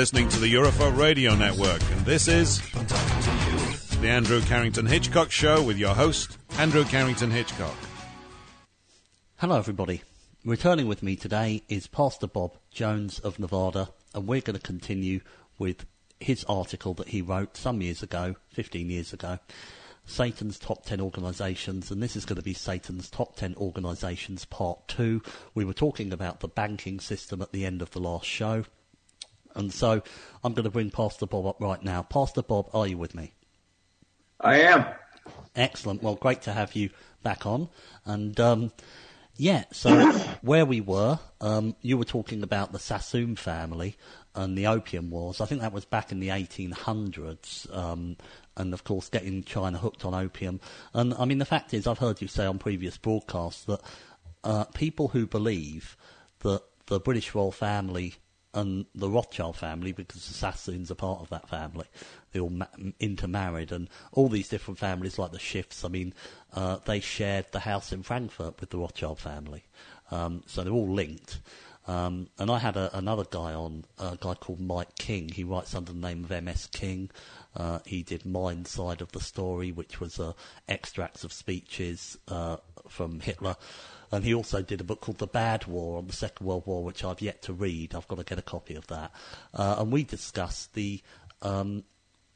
Listening to the Eurofolk Radio Network, and this is the Andrew Carrington Hitchcock Show with your host, Andrew Carrington Hitchcock. Hello, everybody. Returning with me today is Pastor Bob Jones of Nevada, and we're going to continue with his article that he wrote some years ago, 15 years ago, Satan's Top 10 Organizations, and this is going to be Satan's Top 10 Organizations Part 2. We were talking about the banking system at the end of the last show, and so I'm going to bring Pastor Bob up right now. Pastor Bob, are you with me? I am. Excellent. Well, great to have you back on. And um, yeah, so where we were, um, you were talking about the Sassoon family and the Opium Wars. I think that was back in the 1800s. Um, and of course, getting China hooked on opium. And I mean, the fact is, I've heard you say on previous broadcasts that uh, people who believe that the British royal family and the Rothschild family, because the Sassoons are part of that family, they all ma- intermarried, and all these different families, like the Schiffs, I mean, uh, they shared the house in Frankfurt with the Rothschild family. Um, so they're all linked. Um, and I had a, another guy on, a guy called Mike King. He writes under the name of MS King. Uh, he did Mind Side of the Story, which was uh, extracts of speeches uh, from Hitler. And he also did a book called The Bad War on the Second World War, which I've yet to read. I've got to get a copy of that. Uh, and we discussed the, um,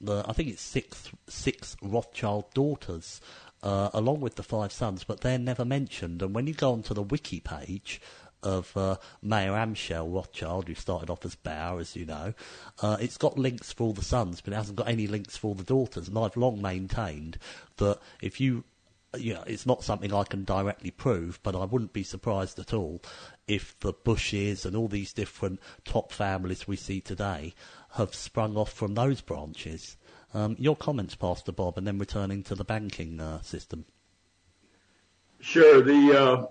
the I think it's six six Rothschild daughters. Uh, along with the five sons, but they're never mentioned. And when you go onto the wiki page, of uh, Mayer Amschel Rothschild, who started off as Bauer, as you know. Uh, it's got links for all the sons, but it hasn't got any links for all the daughters. And I've long maintained that if you you know, it's not something I can directly prove, but I wouldn't be surprised at all if the Bushes and all these different top families we see today have sprung off from those branches. Um, your comments, Pastor Bob, and then returning to the banking uh, system. Sure. The uh,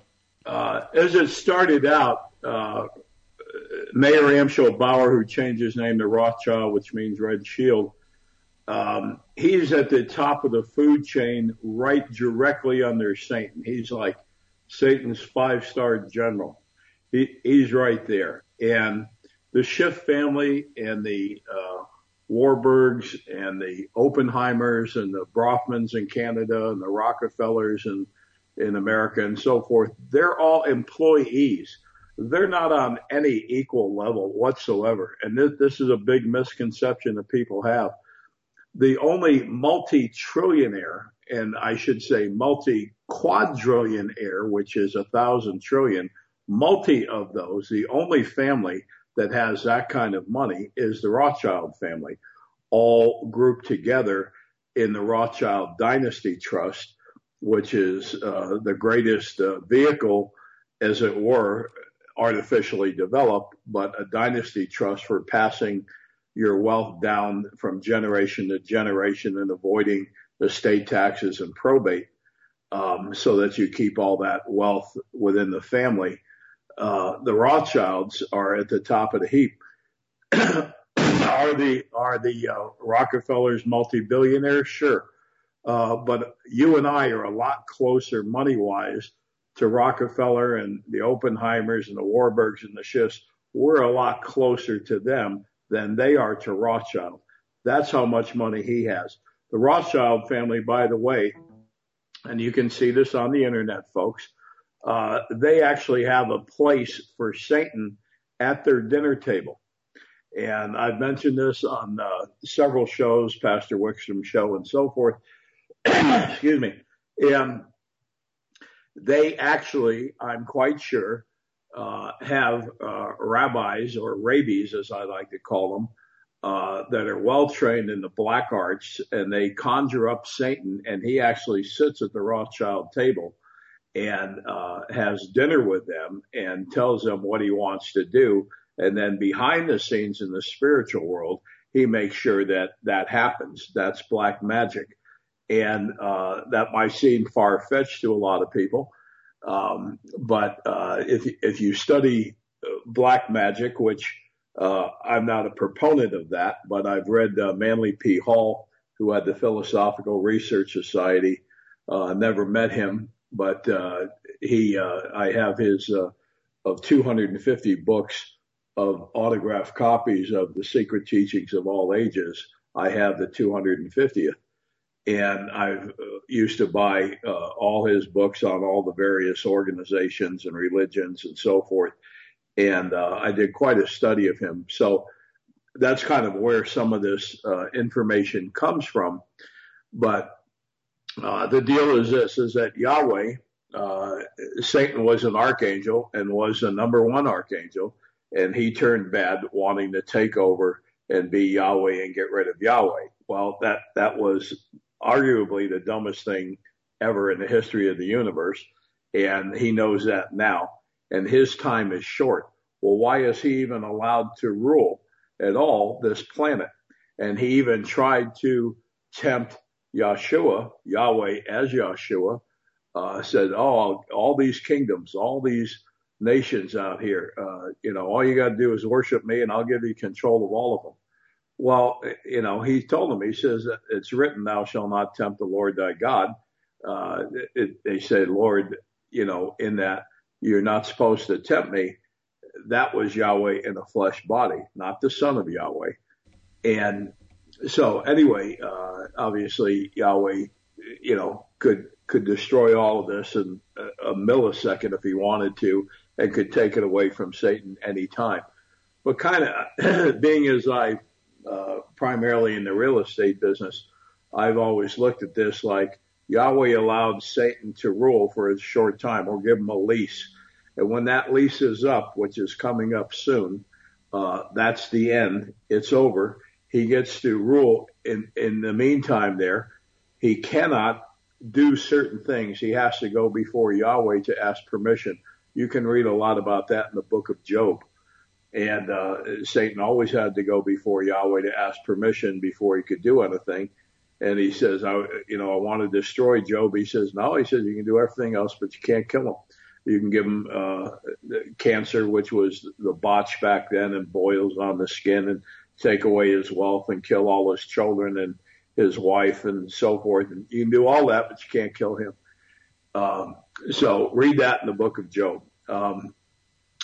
as it started out, uh, Mayer Amschel Bauer, who changed his name to Rothschild, which means Red Shield, um, he's at the top of the food chain, right directly under Satan. He's like Satan's five-star general. He, he's right there. And the Schiff family and the uh, Warburgs and the Oppenheimers and the Bronfmans in Canada and the Rockefellers and in America and so forth, they're all employees. They're not on any equal level whatsoever. And this, this is a big misconception that people have. The only multi-trillionaire, and I should say multi-quadrillionaire, which is a thousand trillion, multi of those, the only family that has that kind of money is the Rothschild family, all grouped together in the Rothschild Dynasty Trust which is uh, the greatest uh, vehicle, as it were, artificially developed, but a dynasty trust for passing your wealth down from generation to generation and avoiding the state taxes and probate, um, so that you keep all that wealth within the family. Uh, the Rothschilds are at the top of the heap. are the are the uh, Rockefellers multi-billionaires? Sure. Uh, but you and I are a lot closer money wise to Rockefeller and the Oppenheimers and the Warburgs and the Schiffs. We're a lot closer to them than they are to Rothschild. That's how much money he has. The Rothschild family, by the way, and you can see this on the internet, folks, uh, they actually have a place for Satan at their dinner table. And I've mentioned this on uh, several shows, Pastor Wickstrom show and so forth. excuse me, and they actually, I'm quite sure, uh, have uh, rabbis or rabbis, as I like to call them, uh, that are well trained in the black arts, and they conjure up Satan, and he actually sits at the Rothschild table and uh, has dinner with them and tells them what he wants to do, and then behind the scenes in the spiritual world, he makes sure that that happens. That's black magic and uh, that might seem far fetched to a lot of people. Um, but uh, if if you study uh, black magic, which uh, I'm not a proponent of that, but I've read uh, Manly P. Hall, who had the Philosophical Research Society. Uh, never met him, but he I have his of 250 books of autographed copies of the Secret Teachings of All Ages. I have the 250th. And I've uh, used to buy uh, all his books on all the various organizations and religions and so forth. And uh, I did quite a study of him. So that's kind of where some of this uh, information comes from. But uh, the deal is this: is that Yahweh, uh, Satan was an archangel and was the number one archangel, and he turned bad, wanting to take over and be Yahweh and get rid of Yahweh. Well, that that was arguably the dumbest thing ever in the history of the universe, and he knows that now. And his time is short. Well, why is he even allowed to rule at all this planet? And he even tried to tempt Yeshua, Yahweh as Yeshua, uh, said, "Oh, all these kingdoms, all these nations out here, uh, you know, all you got to do is worship me, and I'll give you control of all of them." Well, you know, he told them, he says, "It's written, Thou shalt not tempt the Lord thy God." Uh, it, they say, "Lord, you know, in that you're not supposed to tempt me." That was Yahweh in a flesh body, not the Son of Yahweh, and so anyway, uh, obviously Yahweh, you know, could could destroy all of this in a, a millisecond if he wanted to, and could take it away from Satan any time. But kind of being as I uh, primarily in the real estate business, I've always looked at this like Yahweh allowed Satan to rule for a short time or give him a lease. And when that lease is up, which is coming up soon, uh, that's the end. It's over he gets to rule in, in the meantime there. He cannot do certain things. He has to go before Yahweh to ask permission. You can read a lot about that in the book of Job. And uh, Satan always had to go before Yahweh to ask permission before he could do anything. And he says, I, you know, I want to destroy Job. He says, no, he says, you can do everything else, but you can't kill him. You can give him uh, cancer, which was the botch back then, and boils on the skin, and take away his wealth and kill all his children and his wife and so forth. And you can do all that, but you can't kill him. Um, so read that in the book of Job. Um,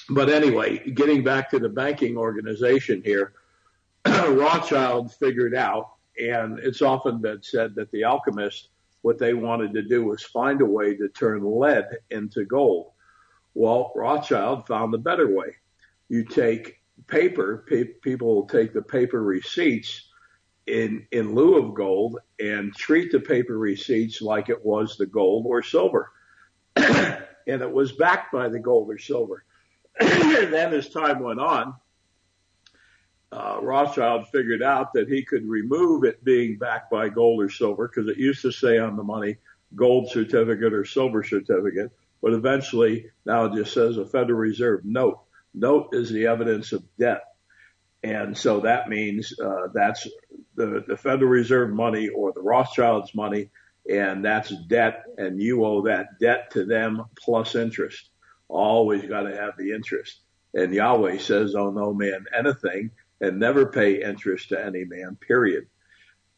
but anyway, getting back to the banking organization here, Rothschild figured out, and it's often been said that the alchemists, what they wanted to do was find a way to turn lead into gold. Well, Rothschild found a better way. You take paper, pe- people will take the paper receipts in, in lieu of gold and treat the paper receipts like it was the gold or silver. and it was backed by the gold or silver. then as time went on, uh, Rothschild figured out that he could remove it being backed by gold or silver because it used to say on the money gold certificate or silver certificate, but eventually now it just says a Federal Reserve note. Note is the evidence of debt. And so that means uh, that's the, the Federal Reserve money or the Rothschilds money, and that's debt, and you owe that debt to them plus interest. Always got to have the interest. And Yahweh says, "Oh no man anything, and never pay interest to any man." Period.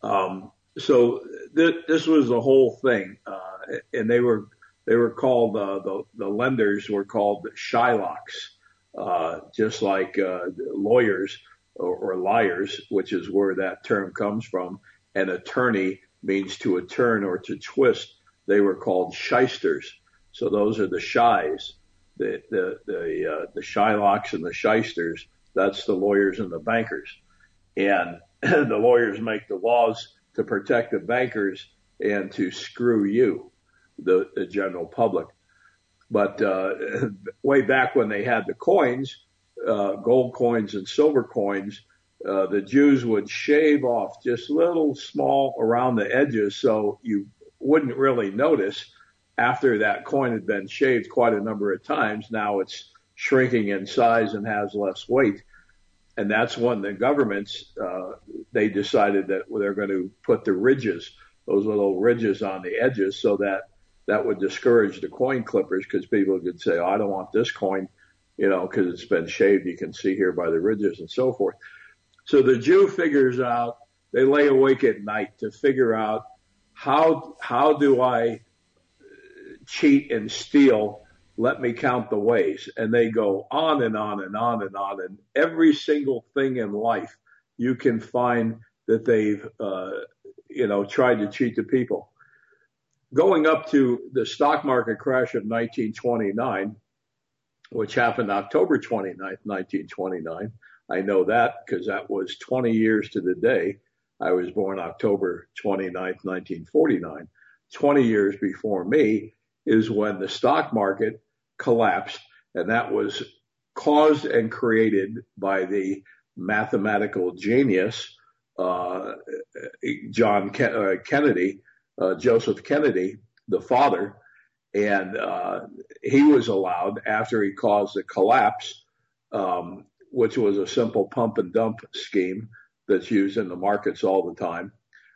Um, so th- this was the whole thing, uh, and they were they were called uh, the the lenders were called Shylocks uh, just like uh, lawyers or, or liars, which is where that term comes from. An attorney means to turn or to twist. They were called shysters. So those are the shies, the the the, uh, the Shylocks and the shysters. That's the lawyers and the bankers, and the lawyers make the laws to protect the bankers and to screw you, the, the general public. But uh, way back when they had the coins, uh, gold coins and silver coins, uh, the Jews would shave off just little small around the edges so you wouldn't really notice after that coin had been shaved quite a number of times. Now it's shrinking in size and has less weight. And that's when the governments, uh, they decided that they're going to put the ridges, those little ridges on the edges so that that would discourage the coin clippers because people could say, oh, I don't want this coin, you know, because it's been shaved. You can see here by the ridges and so forth. So the Jew figures out, they lay awake at night to figure out how, how do I cheat and steal let me count the ways. And they go on and on and on and on. And every single thing in life you can find that they've, uh, you know, tried to cheat the people. Going up to the stock market crash of 1929, which happened October 29th, 1929. I know that because that was 20 years to the day. I was born October 29th, 1949. 20 years before me is when the stock market collapsed, and that was caused and created by the mathematical genius uh, John uh, Kennedy, uh, Joseph Kennedy, the father, and uh, he was allowed after he caused the collapse, um, which was a simple pump and dump scheme that's used in the markets all the time,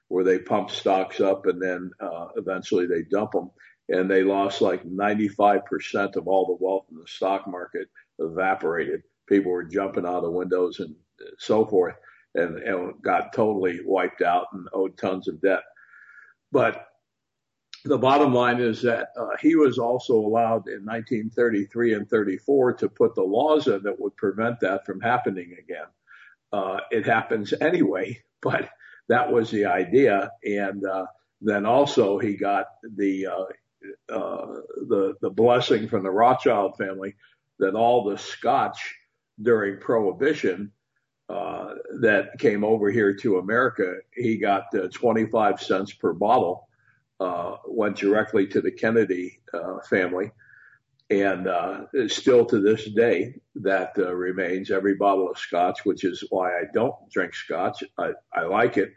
where they pump stocks up and then uh, eventually they dump them and they lost like 95% of all the wealth in the stock market evaporated. People were jumping out of windows and so forth and, and got totally wiped out and owed tons of debt. But the bottom line is that uh, he was also allowed in 1933 and 34 to put the laws in that would prevent that from happening again. Uh, it happens anyway, but that was the idea. And uh, then also he got the uh, uh, the the blessing from the Rothschild family that all the Scotch during Prohibition uh, that came over here to America, he got uh, 25 cents per bottle, uh, went directly to the Kennedy uh, family. And uh, still to this day, that uh, remains every bottle of scotch, which is why I don't drink scotch. I, I like it,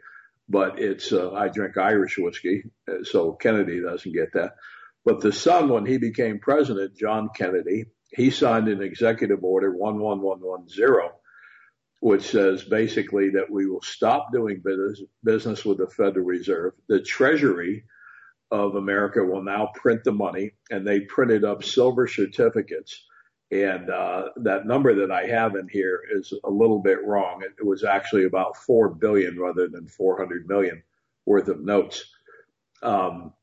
but it's uh, I drink Irish whiskey, so Kennedy doesn't get that. But the son, when he became president, John Kennedy, he signed an executive order 11110, which says basically that we will stop doing business, business with the Federal Reserve. The Treasury of America will now print the money, and they printed up silver certificates. And uh, that number that I have in here is a little bit wrong. It, was actually about four billion rather than 400 million worth of notes. Um,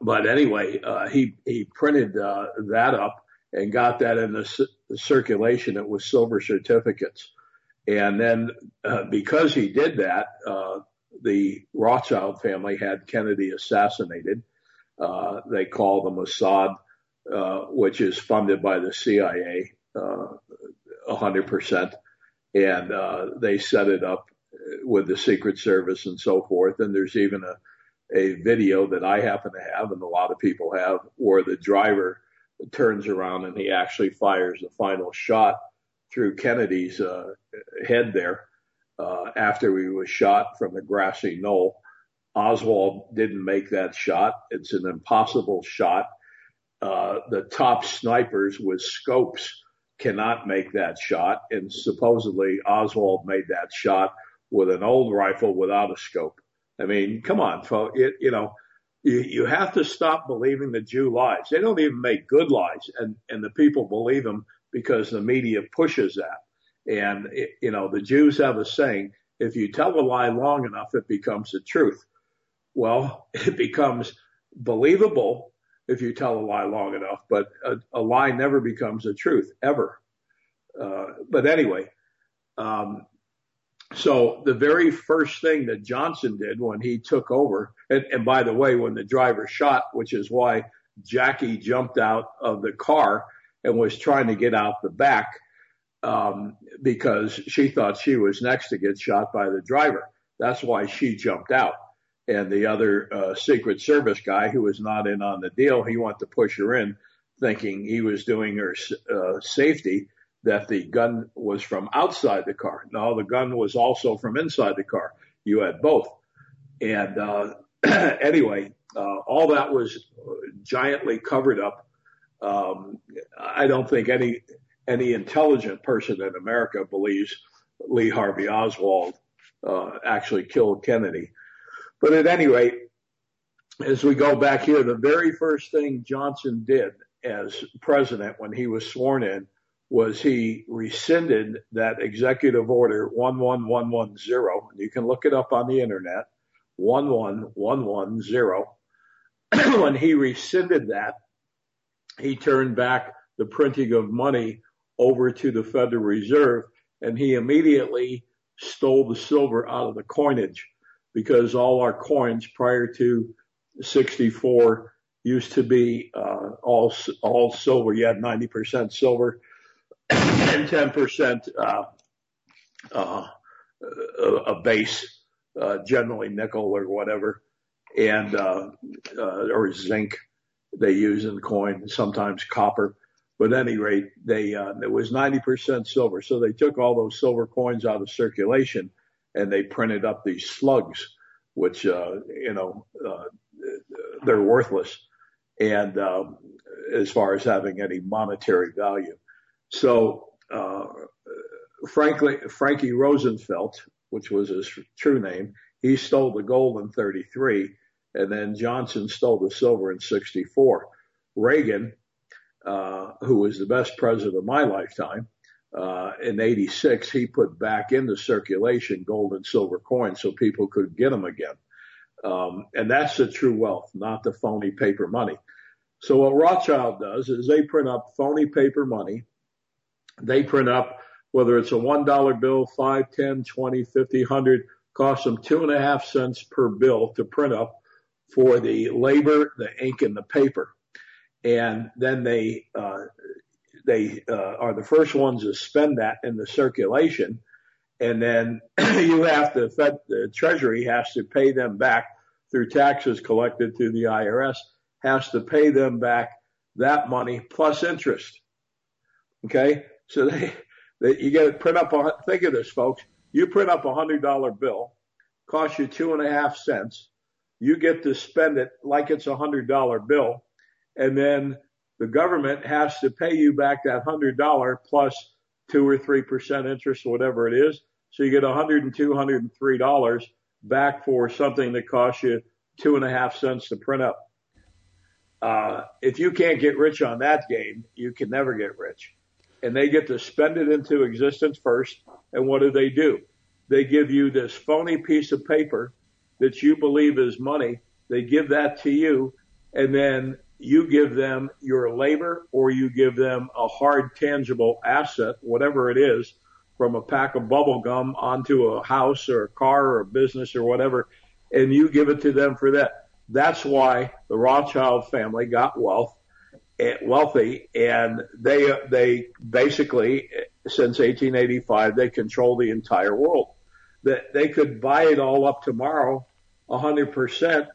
but anyway, uh, he he printed uh, that up and got that in the, c- the circulation. It was silver certificates, and then uh, because he did that, uh, the Rothschild family had Kennedy assassinated. Uh, they call the Mossad, uh, which is funded by the CIA, a hundred percent, and they set it up with the Secret Service and so forth. And there's even a a video that I happen to have and a lot of people have where the driver turns around and he actually fires the final shot through Kennedy's uh, head there uh, after he was shot from the grassy knoll. Oswald didn't make that shot. It's an impossible shot. Uh, the top snipers with scopes cannot make that shot. And supposedly Oswald made that shot with an old rifle without a scope. I mean, come on, folks. You know, you, you have to stop believing the Jew lies. They don't even make good lies, and and the people believe them because the media pushes that. And it, you know, the Jews have a saying: if you tell a lie long enough, it becomes the truth. Well, it becomes believable if you tell a lie long enough, but a, a lie never becomes the truth ever. Uh, but anyway, um, so the very first thing that Johnson did when he took over, and, and, by the way, when the driver shot, which is why Jackie jumped out of the car and was trying to get out the back, um, because she thought she was next to get shot by the driver. That's why she jumped out. And the other uh, Secret Service guy who was not in on the deal, he wanted to push her in, thinking he was doing her uh, safety that the gun was from outside the car. No, the gun was also from inside the car. You had both. And uh, anyway, uh, all that was giantly covered up. Um, I don't think any any intelligent person in America believes Lee Harvey Oswald uh, actually killed Kennedy. But at any rate, as we go back here, the very first thing Johnson did as president when he was sworn in was he rescinded that executive order 11110. You can look it up on the internet. 11110. when he rescinded that, he turned back the printing of money over to the Federal Reserve and he immediately stole the silver out of the coinage because all our coins prior to 64 used to be uh, all all silver. You had 90% silver and 10% uh, uh, a base, uh, generally nickel or whatever, and or zinc they use in coin, sometimes copper. But at any rate, they it was 90% silver. So they took all those silver coins out of circulation and they printed up these slugs, which you know they're worthless, and um, as far as having any monetary value. So uh, frankly, Frankie Rosenfeld, which was his true name, he stole the gold in 33, and then Johnson stole the silver in 64. Reagan, uh, who was the best president of my lifetime, uh, in 86, he put back into circulation gold and silver coins so people could get them again. Um, and that's the true wealth, not the phony paper money. So what Rothschild does is they print up phony paper money. They print up whether it's a $1 bill, 5, 10, 20, 50, 100, costs them two and a half cents per bill to print up for the labor, the ink, and the paper. And then they, uh, they uh, are the first ones to spend that in the circulation. And then you have to, Fed, the Treasury has to pay them back through taxes collected through the IRS, has to pay them back that money plus interest. Okay. So they, that you get to print up a, think of this folks, you print up a hundred dollar bill, costs you two and a half cents. You get to spend it like it's a hundred dollar bill. And then the government has to pay you back that hundred dollar plus two or three percent interest or whatever it is. So you get a hundred and two, hundred and three dollars back for something that costs you two and a half cents to print up. Uh, if you can't get rich on that game, you can never get rich and they get to spend it into existence first. And what do they do? They give you this phony piece of paper that you believe is money. They give that to you and then you give them your labor or you give them a hard tangible asset, whatever it is, from a pack of bubble gum onto a house or a car or a business or whatever, and you give it to them for that. That's why the Rothschild family got wealth wealthy, and they they basically since 1885 they control the entire world. That they could buy it all up tomorrow, 100 percent,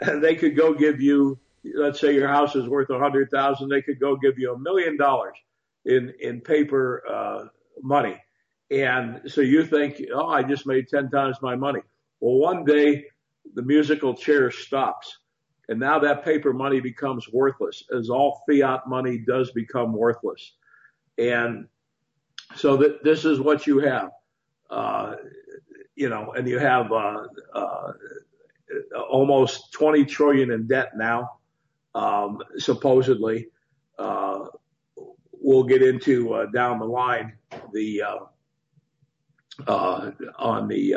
and they could go give you, let's say your house is worth a hundred thousand, they could go give you a million dollars in in paper uh, money, and so you think, oh, I just made ten times my money. Well, one day the musical chair stops and now that paper money becomes worthless. As all fiat money does become worthless. And so that this is what you have, uh, you know, and you have, uh, uh, almost 20 trillion in debt now, um, supposedly, uh, we'll get into, uh, down the line, the, uh, uh, on the,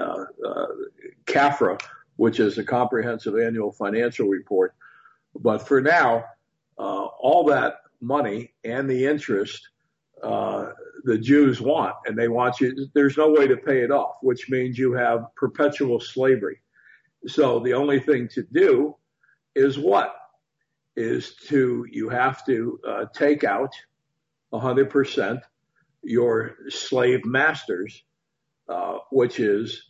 CAFRA, which is a comprehensive annual financial report. But for now, uh, all that money and the interest uh, the Jews want, and they want you. There's no way to pay it off, which means you have perpetual slavery. So the only thing to do is what is to you have to uh, take out 100% your slave masters, uh, which is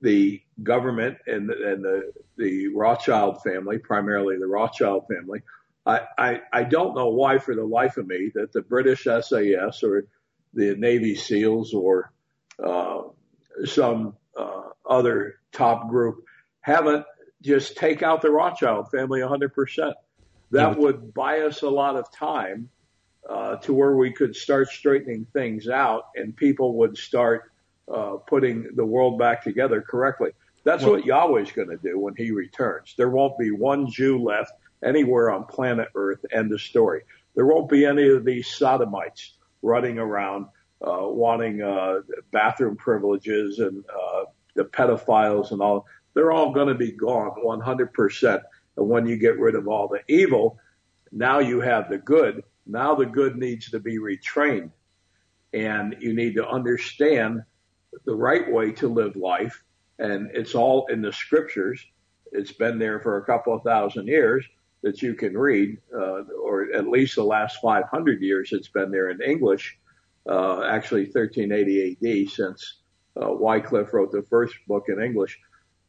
the government and the, and the, the Rothschild family, primarily the Rothschild family. I, I, I don't know why for the life of me that the British SAS or the Navy SEALs or uh, some uh, other top group haven't just take out the Rothschild family 100%. That would buy us a lot of time uh, to where we could start straightening things out and people would start uh, putting the world back together correctly. That's well, what Yahweh's going to do when he returns. There won't be one Jew left anywhere on planet Earth. End of story. There won't be any of these sodomites running around uh, wanting uh, bathroom privileges and uh, the pedophiles and all. They're all going to be gone 100%. And when you get rid of all the evil, Now you have the good. Now the good needs to be retrained and you need to understand the right way to live life. And it's all in the scriptures. It's been there for a couple of thousand years that you can read, uh, or at least the last 500 years it's been there in English, uh, actually 1380 AD since uh, Wycliffe wrote the first book in English.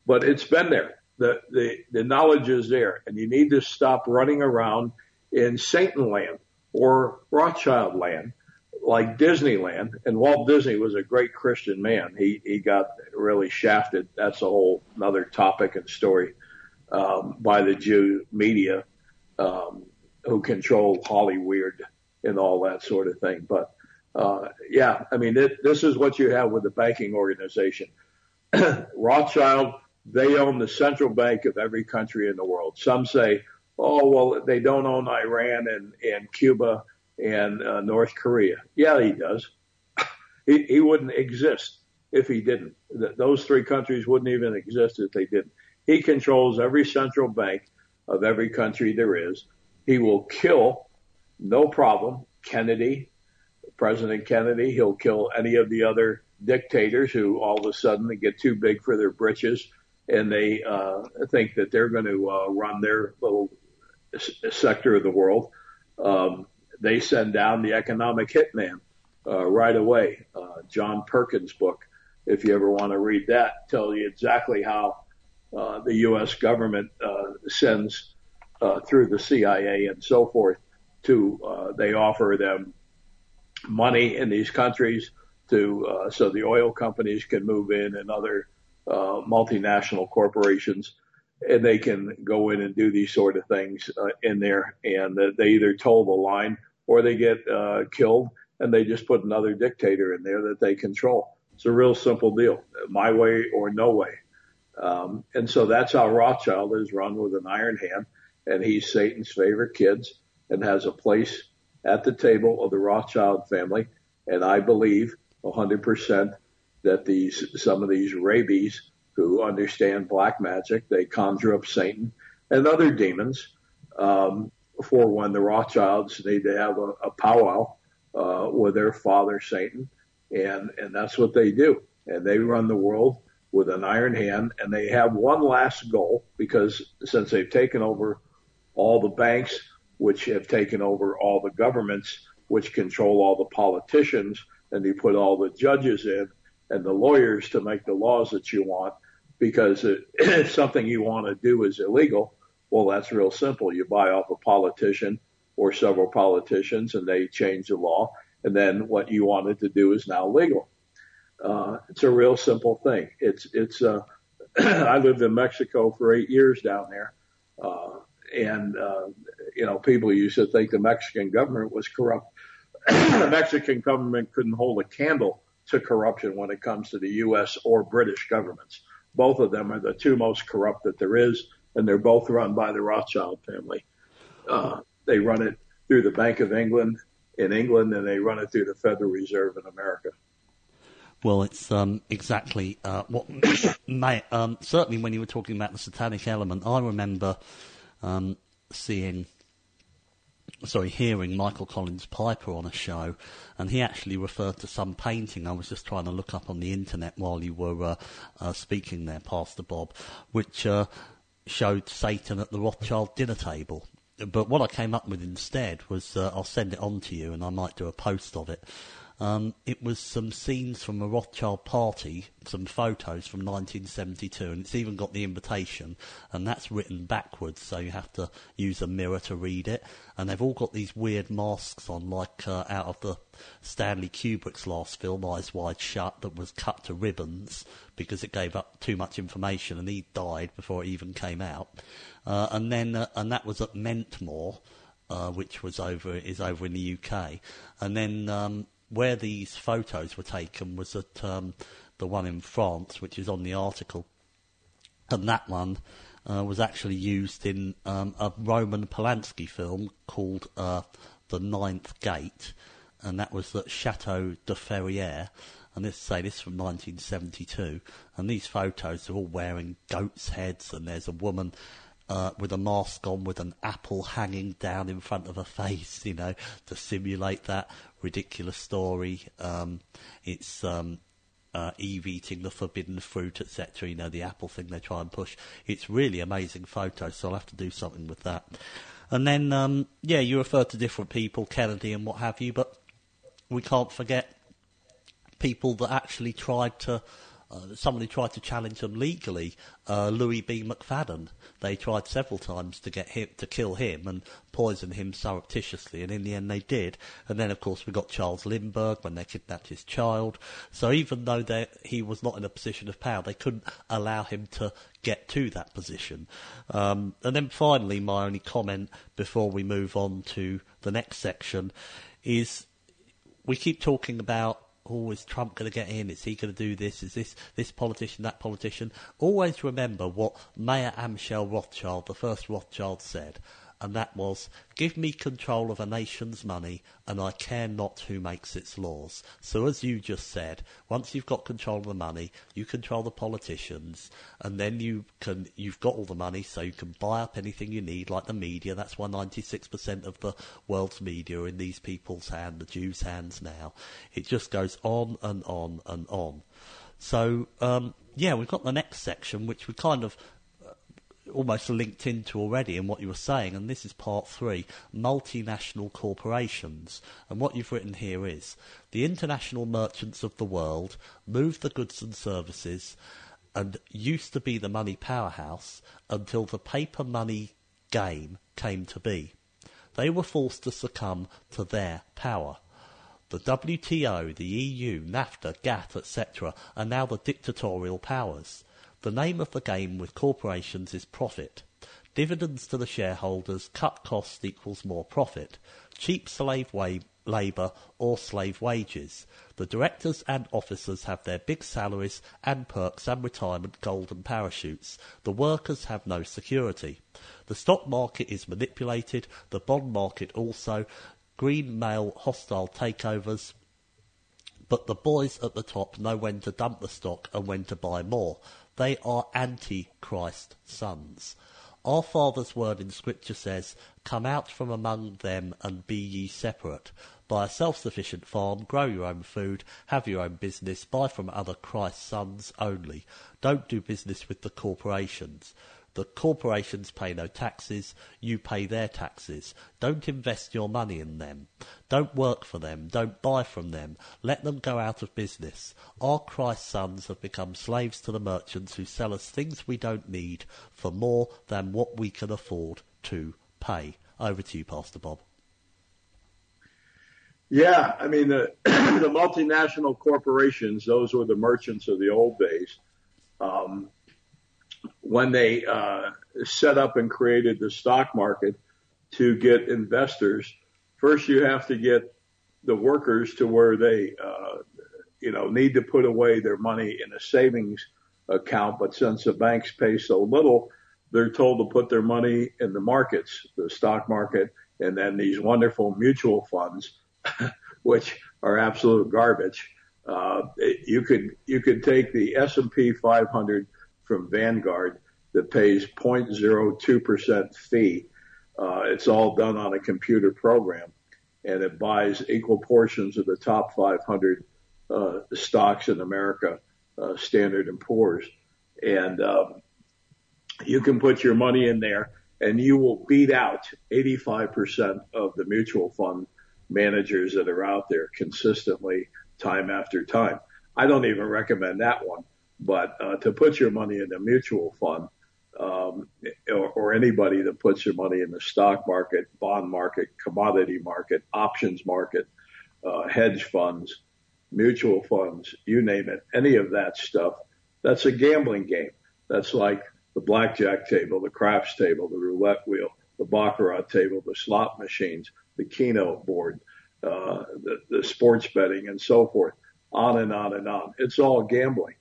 But it's been there. The, the, the knowledge is there and you need to stop running around in Satan land or Rothschild land like Disneyland, and Walt Disney was a great Christian man. He he got really shafted. That's a whole another topic and story um, by the Jew media um, who control Hollywood and all that sort of thing. But uh, yeah, I mean it, this is what you have with the banking organization. Rothschild, they own the central bank of every country in the world. Some say, oh well, they don't own Iran and and Cuba and uh, North Korea. Yeah, he does. he, he wouldn't exist if he didn't. Th- those three countries wouldn't even exist if they didn't. He controls every central bank of every country there is. He will kill, no problem, Kennedy, President Kennedy. He'll kill any of the other dictators who all of a sudden they get too big for their britches and they uh, think that they're going to uh, run their little s- sector of the world. Um, they send down the economic hitman uh, right away. Uh, John Perkins' book, if you ever want to read that, tells you exactly how uh, the U.S. government uh, sends uh, through the CIA and so forth to uh, they offer them money in these countries to uh, so the oil companies can move in and other uh, multinational corporations and they can go in and do these sort of things uh, in there and uh, they either toe the line or they get uh, killed and they just put another dictator in there that they control. It's a real simple deal. My way or no way. Um, and so that's how Rothschild is run with an iron hand and he's Satan's favorite kids and has a place at the table of the Rothschild family. And I believe 100% that these, some of these rabies who understand black magic, they conjure up Satan and other demons, um, for when the Rothschilds need to have a, a powwow uh, with their father Satan, and and that's what they do, and they run the world with an iron hand, and they have one last goal because since they've taken over all the banks, which have taken over all the governments, which control all the politicians, and they put all the judges in and the lawyers to make the laws that you want, because it, if something you want to do is illegal, well, that's real simple. You buy off a politician or several politicians and they change the law. And then what you wanted to do is now legal. Uh, it's a real simple thing. It's, it's, uh, I lived in Mexico for eight years down there. Uh, and, uh, you know, people used to think the Mexican government was corrupt. the Mexican government couldn't hold a candle to corruption when it comes to the U.S. or British governments. Both of them are the two most corrupt that there is and they're both run by the Rothschild family. Uh, they run it through the Bank of England in England, and they run it through the Federal Reserve in America. Well, it's um, exactly uh, what may, um, certainly when you were talking about the satanic element, I remember um, seeing, sorry, hearing Michael Collins Piper on a show, and he actually referred to some painting. I was just trying to look up on the internet while you were uh, uh, speaking there, Pastor Bob, which uh, showed Satan at the Rothschild dinner table. But what I came up with instead was uh, I'll send it on to you and I might do a post of it. Um, it was some scenes from a Rothschild party, some photos from 1972, and it's even got the invitation, and that's written backwards, so you have to use a mirror to read it. And they've all got these weird masks on, like uh, out of the Stanley Kubrick's last film, Eyes Wide Shut, that was cut to ribbons because it gave up too much information, and he died before it even came out. Uh, and then, uh, and that was at Mentmore, uh, which was over is over in the UK, and then. Um, where these photos were taken was at um, the one in France, which is on the article, and that one uh, was actually used in um, a Roman Polanski film called uh, The Ninth Gate, and that was at Chateau de Ferrières. And this say this from 1972, and these photos are all wearing goats' heads, and there's a woman uh, with a mask on with an apple hanging down in front of her face, you know, to simulate that ridiculous story. Um, it's um, uh, Eve eating the forbidden fruit, etc. You know, the apple thing they try and push. It's really amazing photos, so I'll have to do something with that. And then, um, yeah, you refer to different people, Kennedy and what have you, but we can't forget people that actually tried to uh, somebody tried to challenge them legally. Uh, Louis B. McFadden. They tried several times to get him to kill him and poison him surreptitiously, and in the end they did. And then, of course, we got Charles Lindbergh when they kidnapped his child. So even though they, he was not in a position of power, they couldn't allow him to get to that position. Um, and then finally, my only comment before we move on to the next section is we keep talking about oh, is Trump going to get in? Is he going to do this? Is this this politician, that politician? Always remember what Mayer Amschel Rothschild, the first Rothschild, said and that was, give me control of a nation's money, and I care not who makes its laws. So as you just said, once you've got control of the money, you control the politicians, and then you can, you've got all the money, so you can buy up anything you need, like the media. That's why 96% of the world's media are in these people's hands, the Jews' hands now. It just goes on and on and on. So, um, yeah, we've got the next section, which we kind of almost linked into already in what you were saying, and this is part three multinational corporations. And what you've written here is the international merchants of the world move the goods and services and used to be the money powerhouse until the paper money game came to be. They were forced to succumb to their power. The WTO, the EU, NAFTA, GATT, etc., are now the dictatorial powers. The name of the game with corporations is profit. Dividends to the shareholders, cut costs equals more profit. Cheap slave wa- labour or slave wages. The directors and officers have their big salaries and perks and retirement golden parachutes. The workers have no security. The stock market is manipulated, the bond market also. Green mail hostile takeovers, but the boys at the top know when to dump the stock and when to buy more. They are antichrist sons. Our Father's word in Scripture says, Come out from among them and be ye separate. Buy a self-sufficient farm, grow your own food, have your own business, buy from other Christ's sons only. Don't do business with the corporations. The corporations pay no taxes, you pay their taxes. Don't invest your money in them. Don't work for them, don't buy from them. Let them go out of business. Our Christ's sons have become slaves to the merchants who sell us things we don't need for more than what we can afford to pay. Over to you, Pastor Bob. Yeah, I mean the the multinational corporations; those were the merchants of the old days. Um, when they uh, set up and created the stock market to get investors, first you have to get the workers to where they, uh, you know, need to put away their money in a savings account. But since the banks pay so little, they're told to put their money in the markets, the stock market, and then these wonderful mutual funds, which are absolute garbage. Uh, you could you could take the S and P 500 from Vanguard that pays 0.02% fee. Uh, it's all done on a computer program and it buys equal portions of the top 500 uh, stocks in America, uh, Standard and Poor's. And um, you can put your money in there and you will beat out 85% of the mutual fund managers that are out there consistently time after time. I don't even recommend that one but uh, to put your money in a mutual fund, um, or, or anybody that puts your money in the stock market, bond market, commodity market, options market, uh, hedge funds, mutual funds, you name it, any of that stuff, that's a gambling game. That's like the blackjack table, the craps table, the roulette wheel, the baccarat table, the slot machines, the keno board, uh, the, the sports betting, and so forth. On and on and on. It's all gambling.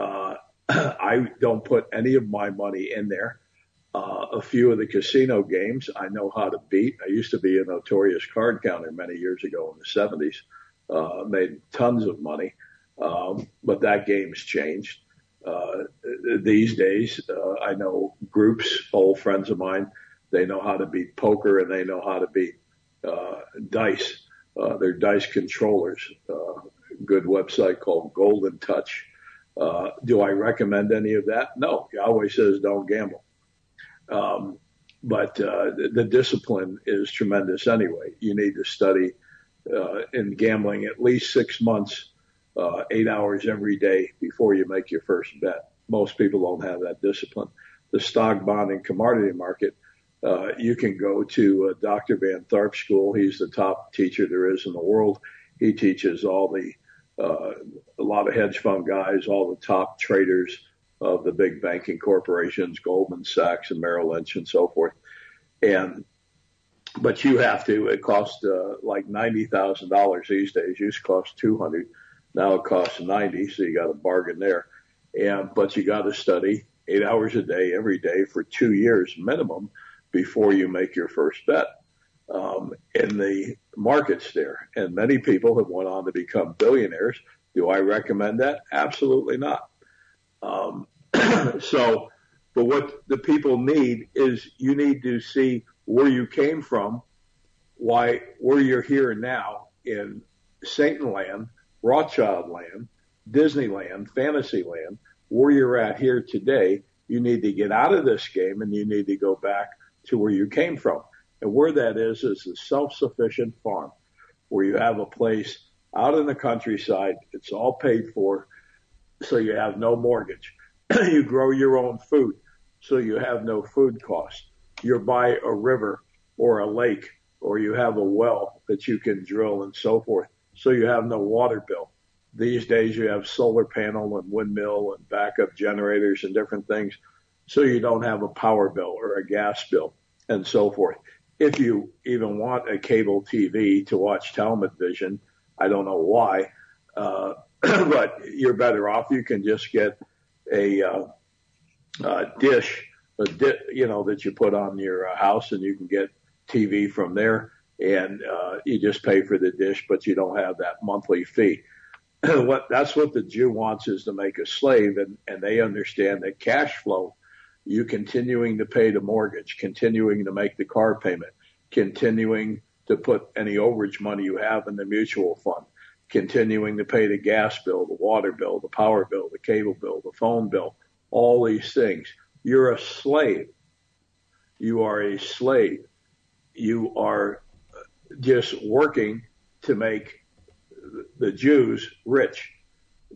Uh, I don't put any of my money in there. Uh, a few of the casino games I know how to beat. I used to be a notorious card counter many years ago in the 70s. Uh, made tons of money. Um, but that game's changed. Uh, these days, uh, I know groups, old friends of mine, they know how to beat poker and they know how to beat uh, dice. Uh, they're dice controllers. Uh, good website called Golden Touch. Uh, do I recommend any of that? No. Yahweh says don't gamble. Um, but uh, the, the discipline is tremendous anyway. You need to study uh, in gambling at least six months, uh, eight hours every day before you make your first bet. Most people don't have that discipline. The stock, bond, and commodity market, uh, you can go to Dr. Van Tharp School. He's the top teacher there is in the world. He teaches all the uh, a lot of hedge fund guys, all the top traders of the big banking corporations, Goldman Sachs and Merrill Lynch and so forth. And, but you have to, it costs, uh, like $90,000 these days. It used to cost 200. Now it costs 90. So you got a bargain there. And, but you got to study eight hours a day every day for two years minimum before you make your first bet. Um, in the markets there. And many people have went on to become billionaires. Do I recommend that? Absolutely not. Um, so, but what the people need is you need to see where you came from, why, where you're here now in Satan land, Rothschild land, Disneyland, Fantasyland, where you're at here today. You need to get out of this game and you need to go back to where you came from. And where that is, is a self-sufficient farm where you have a place out in the countryside. It's all paid for. So you have no mortgage. you grow your own food. So you have no food costs. You're by a river or a lake or you have a well that you can drill and so forth. So you have no water bill. These days you have solar panel and windmill and backup generators and different things. So you don't have a power bill or a gas bill and so forth if you even want a cable TV to watch Vision, I don't know why, uh, but you're better off. You can just get a, uh, uh, dish, a di- you know, that you put on your uh, house and you can get TV from there and, uh, you just pay for the dish, but you don't have that monthly fee. what, that's what the Jew wants is to make a slave and, and they understand that cash flow you continuing to pay the mortgage, continuing to make the car payment, continuing to put any overage money you have in the mutual fund, continuing to pay the gas bill, the water bill, the power bill, the cable bill, the phone bill, all these things. You're a slave. You are a slave. You are just working to make the Jews rich.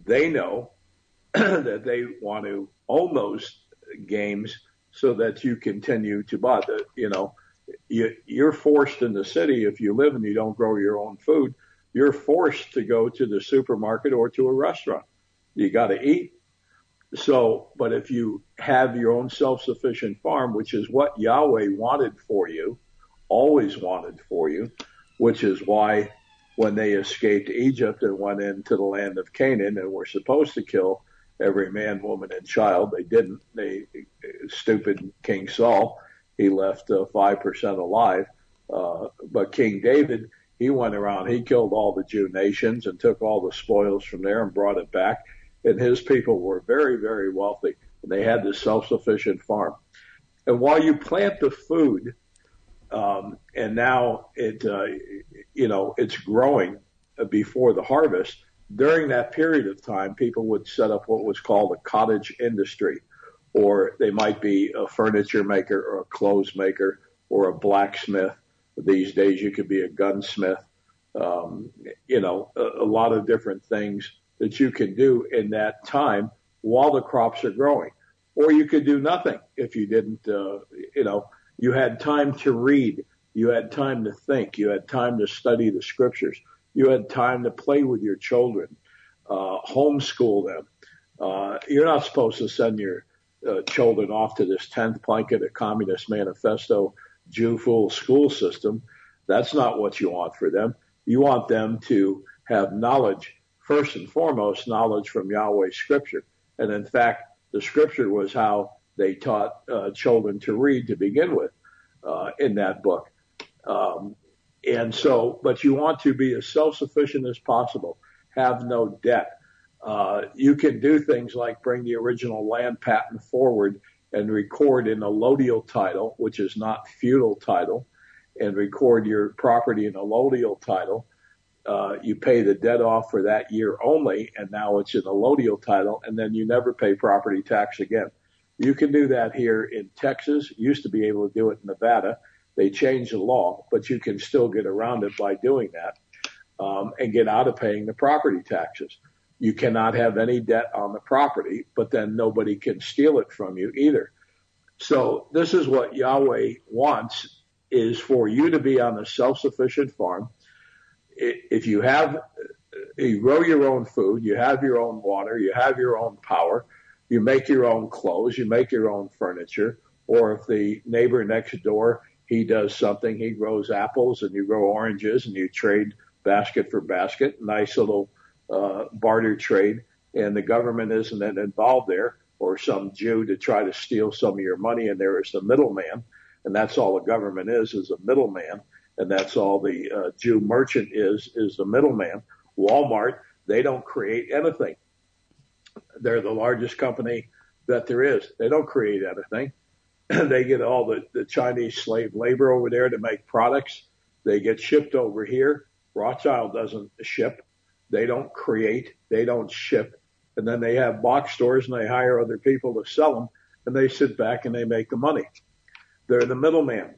They know that they want to those games so that you continue to buy the, you know, you, you're forced in the city if you live and you don't grow your own food, you're forced to go to the supermarket or to a restaurant. You got to eat. So, but if you have your own self-sufficient farm, which is what Yahweh wanted for you, always wanted for you, which is why when they escaped Egypt and went into the land of Canaan and were supposed to kill every man, woman, and child. They didn't. They stupid King Saul. He left uh, five uh, percent alive. Uh, but King David, he went around. He killed all the Jew nations and took all the spoils from there and brought it back. And his people were very, very wealthy. And they had this self-sufficient farm. And while you plant the food, um, and now it, uh, you know, it's growing before the harvest during that period of time, people would set up what was called a cottage industry, or they might be a furniture maker or a clothes maker or a blacksmith. These days, you could be a gunsmith. Um, you know, a, a lot of different things that you can do in that time while the crops are growing. Or you could do nothing if you didn't, uh, you know, you had time to read. You had time to think. You had time to study the scriptures. You had time to play with your children, uh, homeschool them. Uh, you're not supposed to send your uh, children off to this 10th plank of Communist Manifesto Jew fool school system. That's not what you want for them. You want them to have knowledge, first and foremost, knowledge from Yahweh's scripture. And in fact, the scripture was how they taught uh, children to read to begin with uh, in that book. Um, and so, but you want to be as self-sufficient as possible, have no debt. Uh, you can do things like bring the original land patent forward and record in a allodial title, which is not feudal title, and record your property in a allodial title. Uh, you pay the debt off for that year only, and now it's a allodial title, and then you never pay property tax again. You can do that here in Texas. Used to be able to do it in Nevada. They changed the law, but you can still get around it by doing that um, and get out of paying the property taxes. You cannot have any debt on the property, but then nobody can steal it from you either. So this is what Yahweh wants is for you to be on a self-sufficient farm. If you have, you grow your own food, you have your own water, you have your own power, you make your own clothes, you make your own furniture, or if the neighbor next door, he does something, he grows apples and you grow oranges and you trade basket for basket, nice little uh, barter trade, and the government isn't involved there, or some Jew to try to steal some of your money, and there is the middleman, and that's all the government is is a middleman, and that's all the uh, Jew merchant is is the middleman. Walmart, they don't create anything. They're the largest company that there is. They don't create anything. they get all the, the Chinese slave labor over there to make products. They get shipped over here. Rothschild doesn't ship. They don't create. They don't ship. And then they have box stores and they hire other people to sell them and they sit back and they make the money. They're the middleman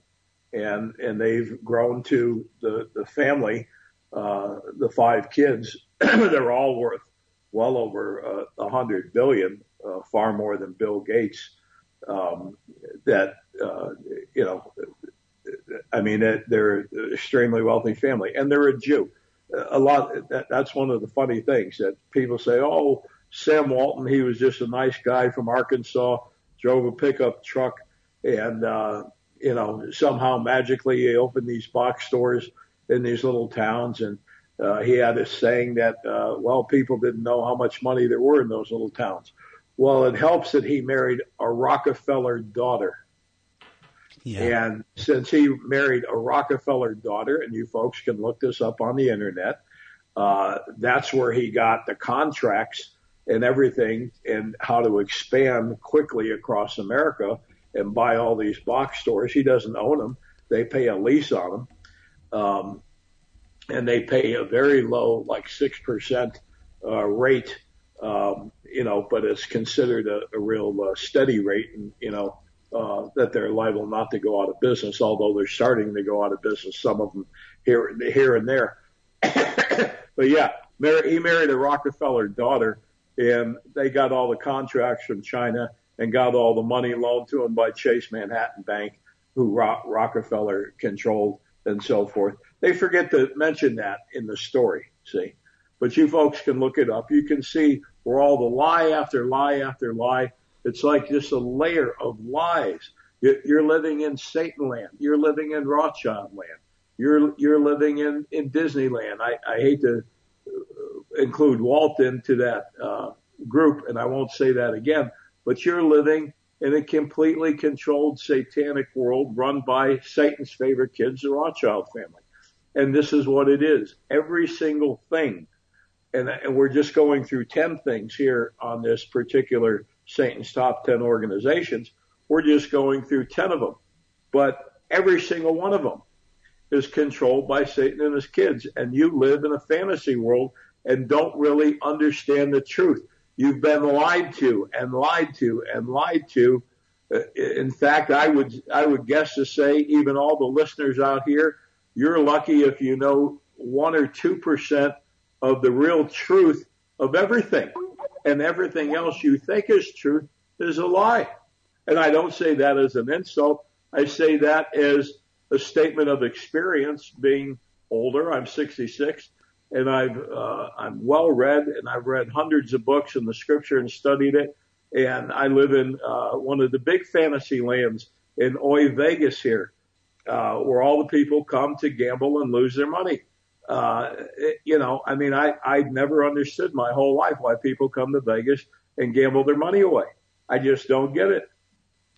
and, and they've grown to the, the family, uh, the five kids. they're all worth well over uh, a uh, hundred billion, uh, far more than Bill Gates. Um, that, uh, you know, I mean, they're an extremely wealthy family, and they're a Jew. A lot. That, that's one of the funny things that people say. Oh, Sam Walton, he was just a nice guy from Arkansas, drove a pickup truck, and uh, you know somehow magically he opened these box stores in these little towns, and uh, he had a saying that uh, well, people didn't know how much money there were in those little towns. Well, it helps that he married a Rockefeller daughter yeah. And since he married a Rockefeller daughter, and you folks can look this up on the internet, uh, that's where he got the contracts and everything and how to expand quickly across America and buy all these box stores. He doesn't own them. They pay a lease on them. Um, and they pay a very low, like 6%, uh, rate, um, you know, but it's considered a, a real uh, steady rate. And, you know, uh, that they're liable not to go out of business, although they're starting to go out of business, some of them here, here and there. but yeah, he married a Rockefeller daughter and they got all the contracts from China and got all the money loaned to them by Chase Manhattan Bank, who Rockefeller controlled and so forth. They forget to mention that in the story, see. But you folks can look it up. You can see where all the lie after lie after lie it's like just a layer of lies. You're living in Satan land. You're living in Rothschild land. You're, you're living in, in Disneyland. I, I hate to uh, include Walt into that, uh, group and I won't say that again, but you're living in a completely controlled satanic world run by Satan's favorite kids, the Rothschild family. And this is what it is. Every single thing. And, and we're just going through 10 things here on this particular Satan's top 10 organizations. We're just going through 10 of them. But every single one of them is controlled by Satan and his kids. And you live in a fantasy world and don't really understand the truth. You've been lied to and lied to and lied to. Uh, in fact, I would, I would guess to say even all the listeners out here, you're lucky if you know one or two percent of the real truth of everything and everything else you think is truth is a lie. And I don't say that as an insult. I say that as a statement of experience being older. I'm 66 and I've, uh, I'm well read and I've read hundreds of books in the scripture and studied it. And I live in, uh, one of the big fantasy lands in Oy Vegas here, uh, where all the people come to gamble and lose their money. Uh, it, you know, I mean, I, I never understood my whole life why people come to Vegas and gamble their money away. I just don't get it.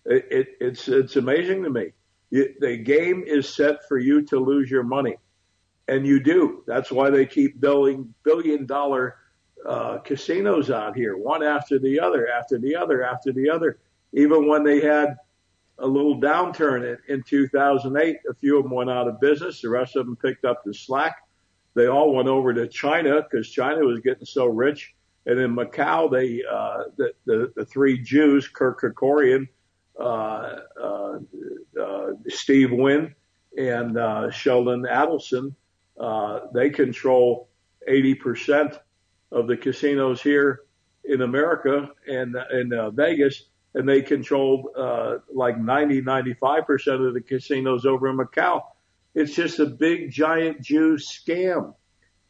It, it it's, it's amazing to me. You, the game is set for you to lose your money and you do. That's why they keep building billion dollar uh, casinos out here, one after the other, after the other, after the other. Even when they had a little downturn in, in 2008, a few of them went out of business. The rest of them picked up the slack. They all went over to China because China was getting so rich. And in Macau, they uh, the, the the three Jews, Kirk Kerkorian, uh, uh, uh, Steve Wynn, and uh, Sheldon Adelson, uh, they control 80% of the casinos here in America and in uh, Vegas, and they controlled uh, like 90, 95% of the casinos over in Macau. It's just a big, giant Jew scam.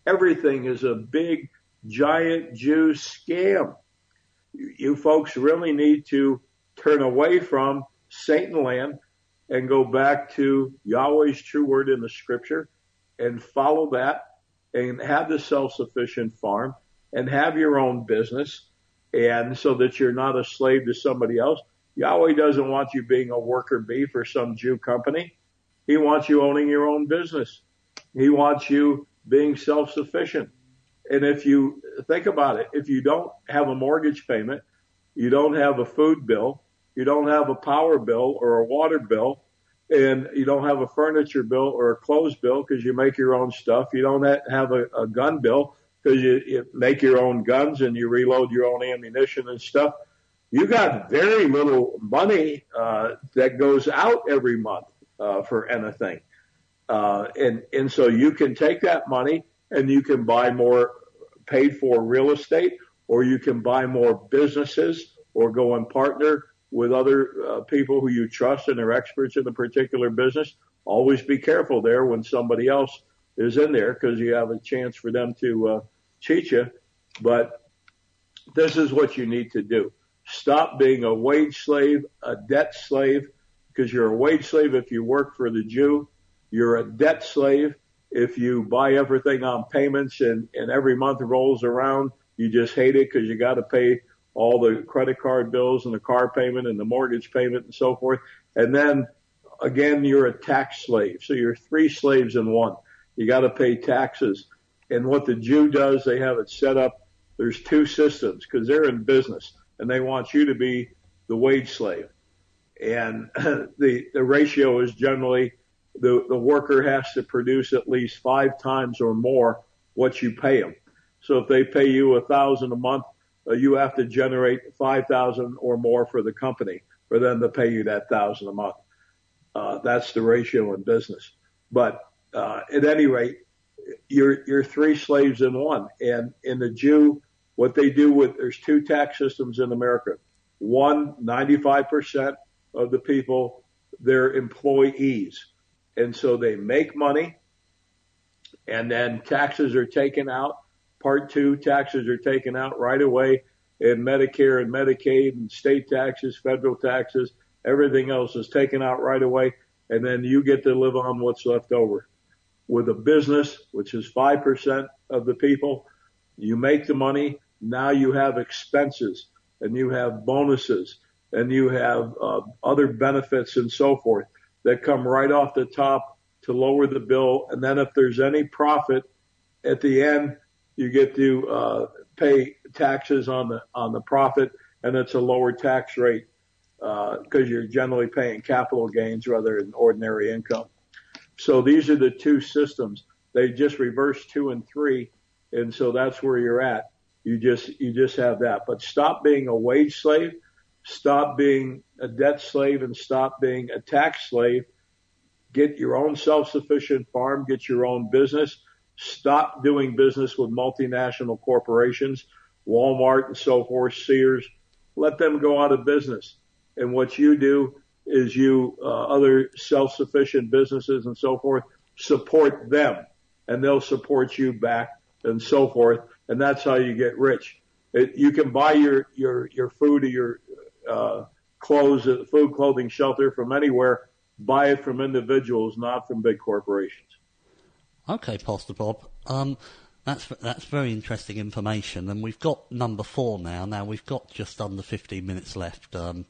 Everything is a big, giant Jew scam. You, folks really need to turn away from Satan land and go back to Yahweh's true word in the scripture and follow that and have the self-sufficient farm and have your own business and so that you're not a slave to somebody else. Yahweh doesn't want you being a worker bee for some Jew company. He wants you owning your own business. He wants you being self-sufficient. And if you think about it, if you don't have a mortgage payment, you don't have a food bill, you don't have a power bill or a water bill, and you don't have a furniture bill or a clothes bill because you make your own stuff. You don't have a, a gun bill because you, you make your own guns and you reload your own ammunition and stuff. You got very little money uh, that goes out every month uh, for anything, uh, and and so you can take that money and you can buy more paid for real estate, or you can buy more businesses, or go and partner with other uh, people who you trust and are experts in the particular business. Always be careful there when somebody else is in there because you have a chance for them to uh, cheat you. But this is what you need to do. Stop being a wage slave, a debt slave, because you're a wage slave if you work for the Jew. You're a debt slave if you buy everything on payments and, and every month rolls around, you just hate it because you got to pay all the credit card bills and the car payment and the mortgage payment and so forth. And then again, you're a tax slave. So you're three slaves in one. You got to pay taxes. And what the Jew does, they have it set up. There's two systems because they're in business and they want you to be the wage slave. And the, the ratio is generally the, the worker has to produce at least five times or more what you pay them. So if they pay you a thousand a month, uh, you have to generate 5,000 or more for the company for them to pay you that thousand a month. Uh, that's the ratio in business. But, uh, at any rate, you're, you're three slaves in one. And in the Jew, what they do with, there's two tax systems in America. One, 95% of the people, they're employees. And so they make money and then taxes are taken out Part two taxes are taken out right away and Medicare and Medicaid and state taxes, federal taxes, everything else is taken out right away. And then you get to live on what's left over. With a business, which is 5% of the people, you make the money. Now you have expenses and you have bonuses and you have uh, other benefits and so forth that come right off the top to lower the bill. And then if there's any profit at the end, you get to uh, pay taxes on the on the profit, and it's a lower tax rate because uh, you're generally paying capital gains rather than ordinary income. So these are the two systems. They just reverse two and three, and so that's where you're at. You just you just have that. But stop being a wage slave, stop being a debt slave, and stop being a tax slave. Get your own self-sufficient farm, get your own business, Stop doing business with multinational corporations, Walmart and so forth, Sears. Let them go out of business. And what you do is you, uh, other self-sufficient businesses and so forth, support them and they'll support you back and so forth. And that's how you get rich. It, you can buy your, your, your food or your, uh, clothes, food, clothing, shelter from anywhere. Buy it from individuals, not from big corporations. Okay, Pastor Bob. Um, that's that's very interesting information, and we've got number four now. Now we've got just under 15 minutes left, um,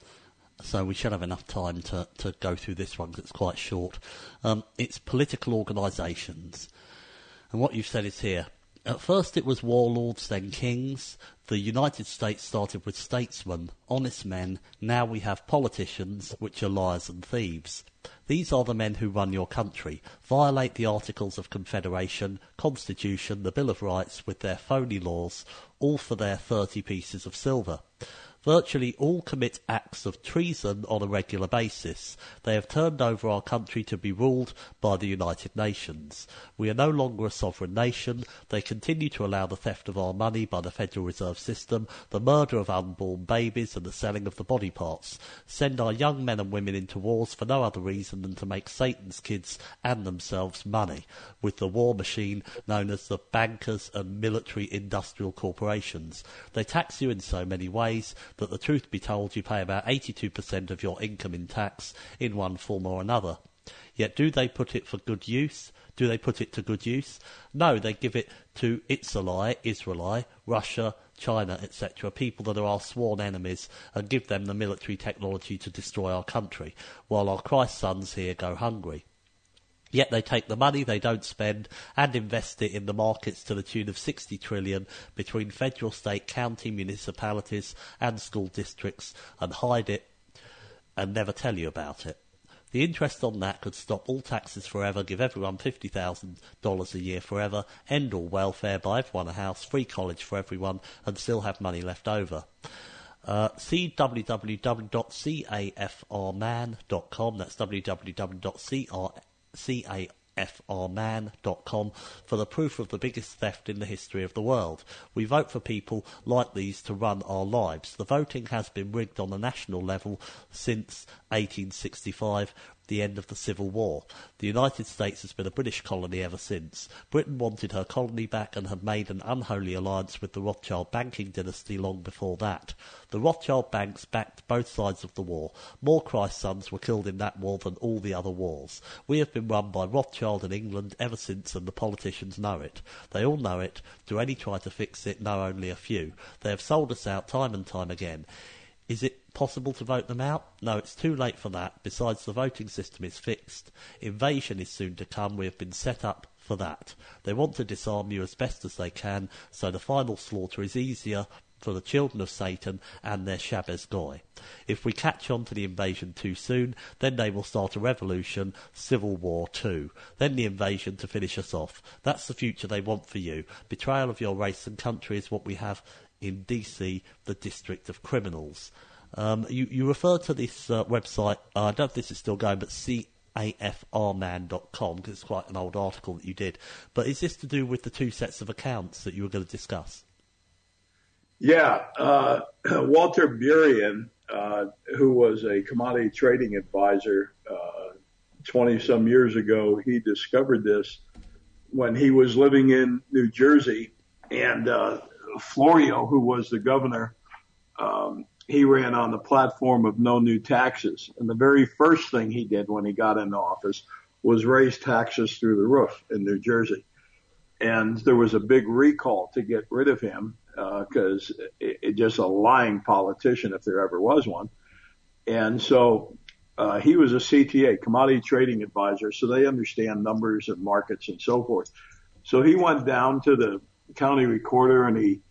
so we should have enough time to, to go through this one because it's quite short. Um, it's political organisations, and what you've said is here: At first it was warlords, then kings. The United States started with statesmen, honest men. Now we have politicians, which are liars and thieves. These are the men who run your country, violate the Articles of Confederation, Constitution, the Bill of Rights with their phony laws, all for their thirty pieces of silver. Virtually all commit acts of treason on a regular basis. They have turned over our country to be ruled by the United Nations. We are no longer a sovereign nation. They continue to allow the theft of our money by the Federal Reserve System, the murder of unborn babies, and the selling of the body parts. Send our young men and women into wars for no other reason than to make Satan's kids and themselves money with the war machine known as the bankers and military industrial corporations. They tax you in so many ways that the truth be told, you pay about 82% of your income in tax in one form or another. Yet do they put it for good use? Do they put it to good use? No, they give it to Itzalai, Israeli, Russia, China, etc., people that are our sworn enemies, and give them the military technology to destroy our country, while our Christ sons here go hungry. Yet they take the money they don't spend and invest it in the markets to the tune of 60 trillion between federal, state, county, municipalities and school districts and hide it and never tell you about it. The interest on that could stop all taxes forever, give everyone $50,000 a year forever, end all welfare, buy everyone a house, free college for everyone, and still have money left over. Uh, see www.cafrman.com. That's www.cafrman.com cafrman.com for the proof of the biggest theft in the history of the world. We vote for people like these to run our lives. The voting has been rigged on a national level since 1865 the end of the Civil War. The United States has been a British colony ever since. Britain wanted her colony back and had made an unholy alliance with the Rothschild banking dynasty long before that. The Rothschild banks backed both sides of the war. More Christ's sons were killed in that war than all the other wars. We have been run by Rothschild in England ever since and the politicians know it. They all know it. Do any try to fix it? No, only a few. They have sold us out time and time again. Is it possible to vote them out? No, it's too late for that. Besides, the voting system is fixed. Invasion is soon to come. We have been set up for that. They want to disarm you as best as they can, so the final slaughter is easier for the children of Satan and their Shabbos Goy. If we catch on to the invasion too soon, then they will start a revolution, civil war too. Then the invasion to finish us off. That's the future they want for you. Betrayal of your race and country is what we have in DC, the District of Criminals. Um, you, you refer to this uh, website, uh, I don't know if this is still going, but cafrman.com, because it's quite an old article that you did. But is this to do with the two sets of accounts that you were going to discuss? Yeah, uh, Walter Burien, uh, who was a commodity trading advisor 20 uh, some years ago, he discovered this when he was living in New Jersey and uh, Florio, who was the governor, um, he ran on the platform of no new taxes. And the very first thing he did when he got into office was raise taxes through the roof in New Jersey. And there was a big recall to get rid of him because uh, it, it just a lying politician if there ever was one. And so uh, he was a CTA, commodity trading advisor, so they understand numbers and markets and so forth. So he went down to the county recorder and he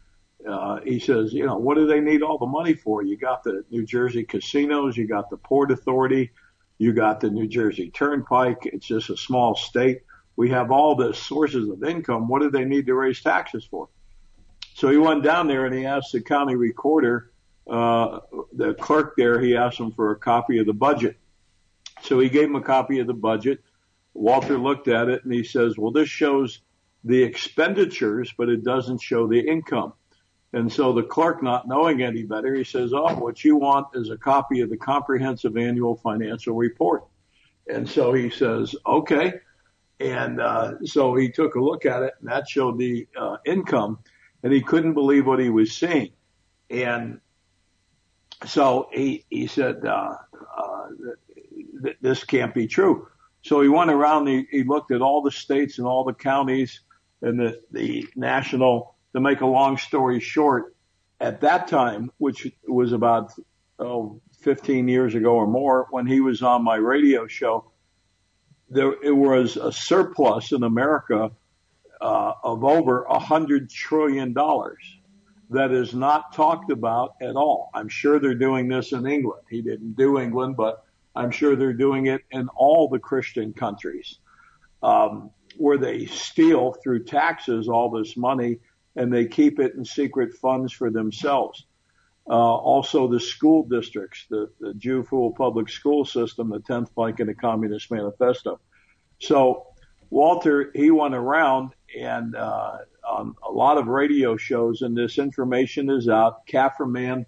uh, he says, you know, what do they need all the money for? You got the New Jersey casinos, you got the Port Authority, you got the New Jersey Turnpike. It's just a small state. We have all the sources of income. What do they need to raise taxes for? So he went down there and he asked the county recorder, uh, the clerk there, he asked him for a copy of the budget. So he gave him a copy of the budget. Walter looked at it and he says, well, this shows the expenditures, but it doesn't show the income. And so the clerk, not knowing any better, he says, Oh, what you want is a copy of the comprehensive annual financial report. And so he says, Okay. And uh, so he took a look at it, and that showed the uh, income, and he couldn't believe what he was seeing. And so he he said, uh, uh, th- "This can't be true." So he went around. He, he looked at all the states and all the counties and the the national to make a long story short, at that time, which was about oh, 15 years ago or more, when he was on my radio show, there it was a surplus in America uh, of over a hundred trillion dollars that is not talked about at all. I'm sure they're doing this in England. He didn't do England, but I'm sure they're doing it in all the Christian countries, um, where they steal through taxes all this money and they keep it in secret funds for themselves. Uh, also the school districts, the, the Jew fool public school system, the 10th plank in the Communist Manifesto. So Walter, he went around and, uh, on a lot of radio shows and this information is out. CAFRman,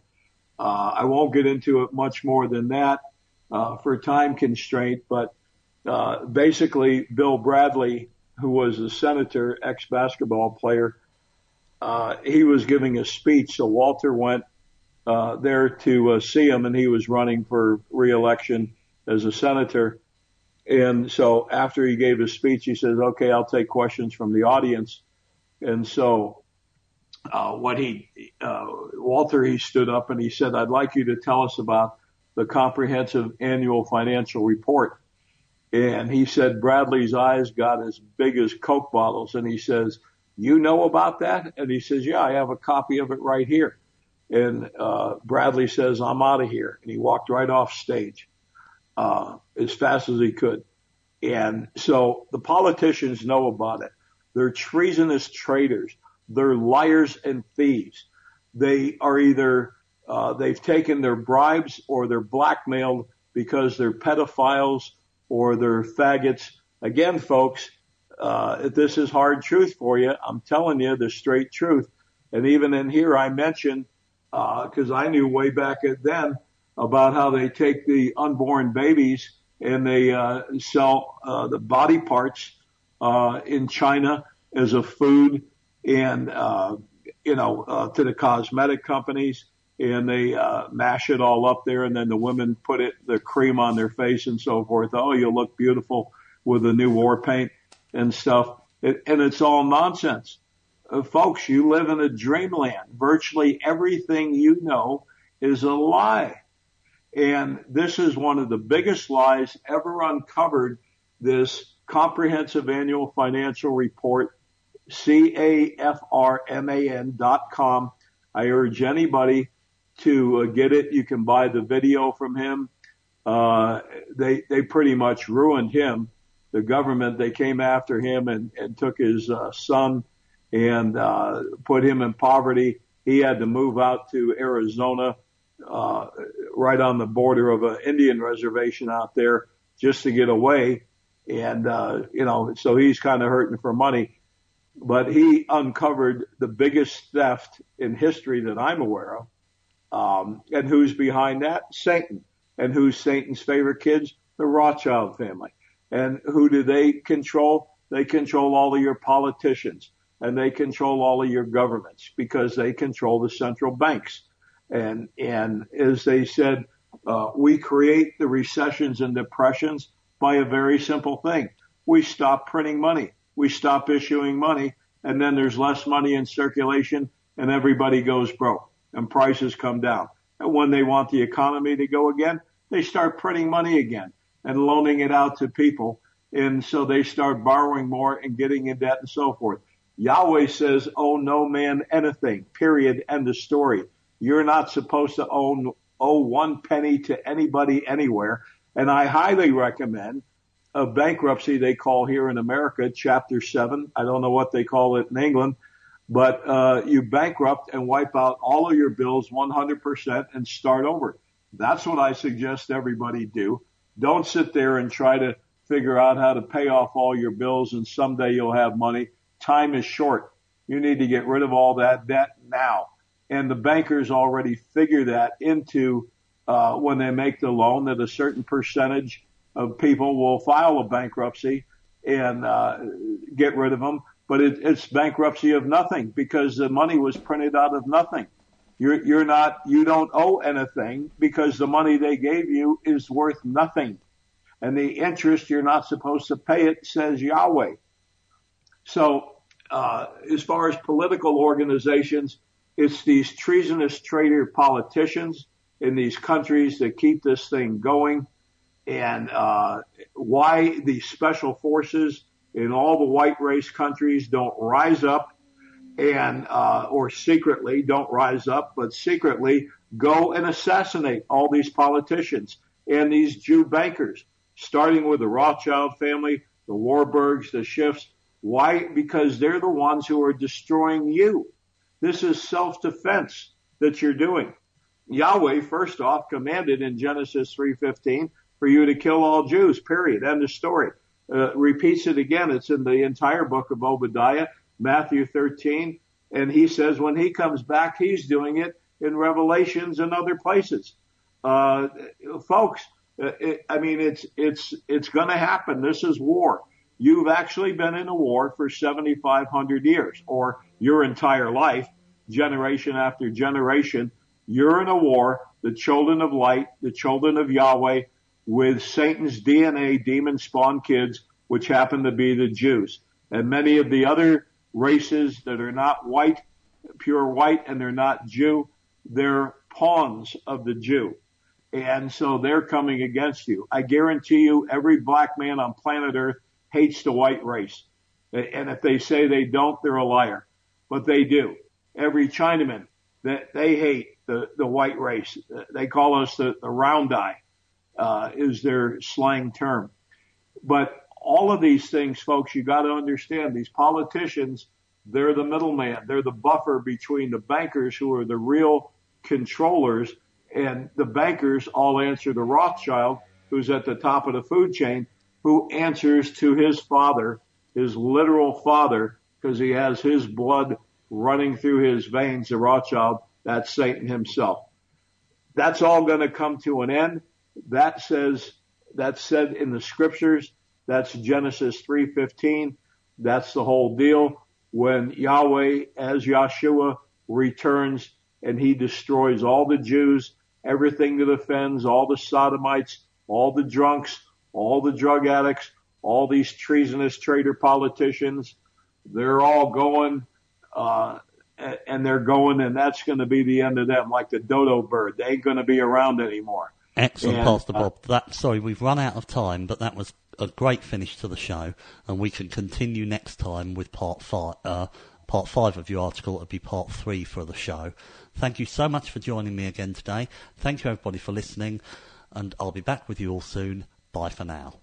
uh, I won't get into it much more than that, uh, for time constraint, but, uh, basically Bill Bradley, who was a senator, ex basketball player, uh, he was giving a speech. So Walter went uh, there to uh, see him, and he was running for reelection as a senator. And so after he gave his speech, he says, "Okay, I'll take questions from the audience." And so uh, what he uh, Walter he stood up and he said, "I'd like you to tell us about the comprehensive annual financial report." And he said Bradley's eyes got as big as Coke bottles, and he says, "You know about that?" And he says, "Yeah, I have a copy of it right here." And uh, Bradley says, I'm out of here. And he walked right off stage uh, as fast as he could. And so the politicians know about it. They're treasonous traitors. They're liars and thieves. They are either uh, they've taken their bribes or they're blackmailed because they're pedophiles or they're faggots. Again, folks, uh, this is hard truth for you. I'm telling you the straight truth. And even in here, I mentioned because uh, I knew way back then about how they take the unborn babies and they uh, sell uh, the body parts uh, in China as a food and uh, you know uh, to the cosmetic companies and they uh, mash it all up there and then the women put it the cream on their face and so forth. Oh, you look beautiful with the new war paint and stuff. It, and it's all nonsense uh, folks, you live in a dreamland. Virtually everything you know is a lie. And this is one of the biggest lies ever uncovered. This comprehensive annual financial report, C-A-F-R-M-A-N dot com. I urge anybody to uh, get it. You can buy the video from him. Uh, they, they pretty much ruined him. The government, they came after him and, and took his uh, son and uh, put him in poverty. He had to move out to Arizona, uh, right on the border of an Indian reservation out there, just to get away. And uh, you know, so he's kind of hurting for money. But he uncovered the biggest theft in history that I'm aware of. Um, and who's behind that? Satan. And who's Satan's favorite kids? The Rothschild family. And who do they control? They control all of your politicians and they control all of your governments because they control the central banks. And, and as they said, uh, we create the recessions and depressions by a very simple thing. We stop printing money. We stop issuing money and then there's less money in circulation and everybody goes broke and prices come down. And when they want the economy to go again, they start printing money again and loaning it out to people. And so they start borrowing more and getting in debt and so forth. Yahweh says, owe no man anything, period, end of story. You're not supposed to own, owe one penny to anybody anywhere. And I highly recommend a bankruptcy they call here in America, chapter seven. I don't know what they call it in England, but, uh, you bankrupt and wipe out all of your bills 100% and start over. That's what I suggest everybody do. Don't sit there and try to figure out how to pay off all your bills and someday you'll have money time is short. You need to get rid of all that debt now. And the bankers already figure that into uh, when they make the loan that a certain percentage of people will file a bankruptcy and uh, get rid of them. But it, it's bankruptcy of nothing because the money was printed out of nothing. You're, you're not, you don't owe anything because the money they gave you is worth nothing. And the interest, you're not supposed to pay it, says Yahweh. So, uh, as far as political organizations, it's these treasonous traitor politicians in these countries that keep this thing going. And uh, why the special forces in all the white race countries don't rise up and uh, or secretly don't rise up, but secretly go and assassinate all these politicians and these Jew bankers, starting with the Rothschild family, the Warburgs, the Schiffs. Why? Because they're the ones who are destroying you. This is self-defense that you're doing. Yahweh, first off, commanded in Genesis 3:15 for you to kill all Jews. Period. End of story. Uh, repeats it again. It's in the entire book of Obadiah, Matthew 13, and he says when he comes back, he's doing it in Revelations and other places. Uh, folks, uh, it, I mean, it's it's it's going to happen. This is war. You've actually been in a war for 7,500 years, or your entire life, generation after generation. You're in a war. The children of light, the children of Yahweh, with Satan's DNA, demon spawn kids, which happen to be the Jews, and many of the other races that are not white, pure white, and they're not Jew. They're pawns of the Jew. And so they're coming against you. I guarantee you every black man on planet earth hates the white race. And if they say they don't, they're a liar. But they do. Every Chinaman that they hate the, the white race. They call us the, the round eye, uh, is their slang term. But all of these things, folks, you got to understand these politicians, they're the middleman. They're the buffer between the bankers who are the real controllers and the bankers all answer to Rothschild, who's at the top of the food chain, who answers to his father, his literal father, because he has his blood running through his veins, the Rothschild, that's Satan himself. That's all going to come to an end. That says, that's said in the scriptures. That's Genesis 3:15. That's the whole deal. When Yahweh, as Yahshua, returns and he destroys all the Jews everything that offends, all the sodomites, all the drunks, all the drug addicts, all these treasonous traitor politicians. They're all going, uh, and they're going, and that's going to be the end of them, like the dodo bird. They ain't going to be around anymore. Excellent, and, Pastor Bob. Uh, that sorry, we've run out of time, but that was a great finish to the show, and we can continue next time with part five. Uh, part five of your article. It'll be part three for the show. Thank you so much for joining me again today. Thank you everybody for listening, and I'll be back with you all soon. Bye for now.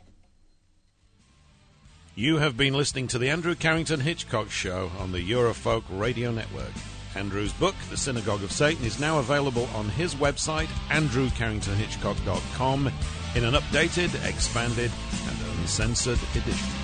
You have been listening to the Andrew Carrington Hitchcock Show on the Eurofolk Radio Network. Andrew's book, The Synagogue of Satan, is now available on his website, andrewcarringtonhitchcock.com, in an updated, expanded, and uncensored edition.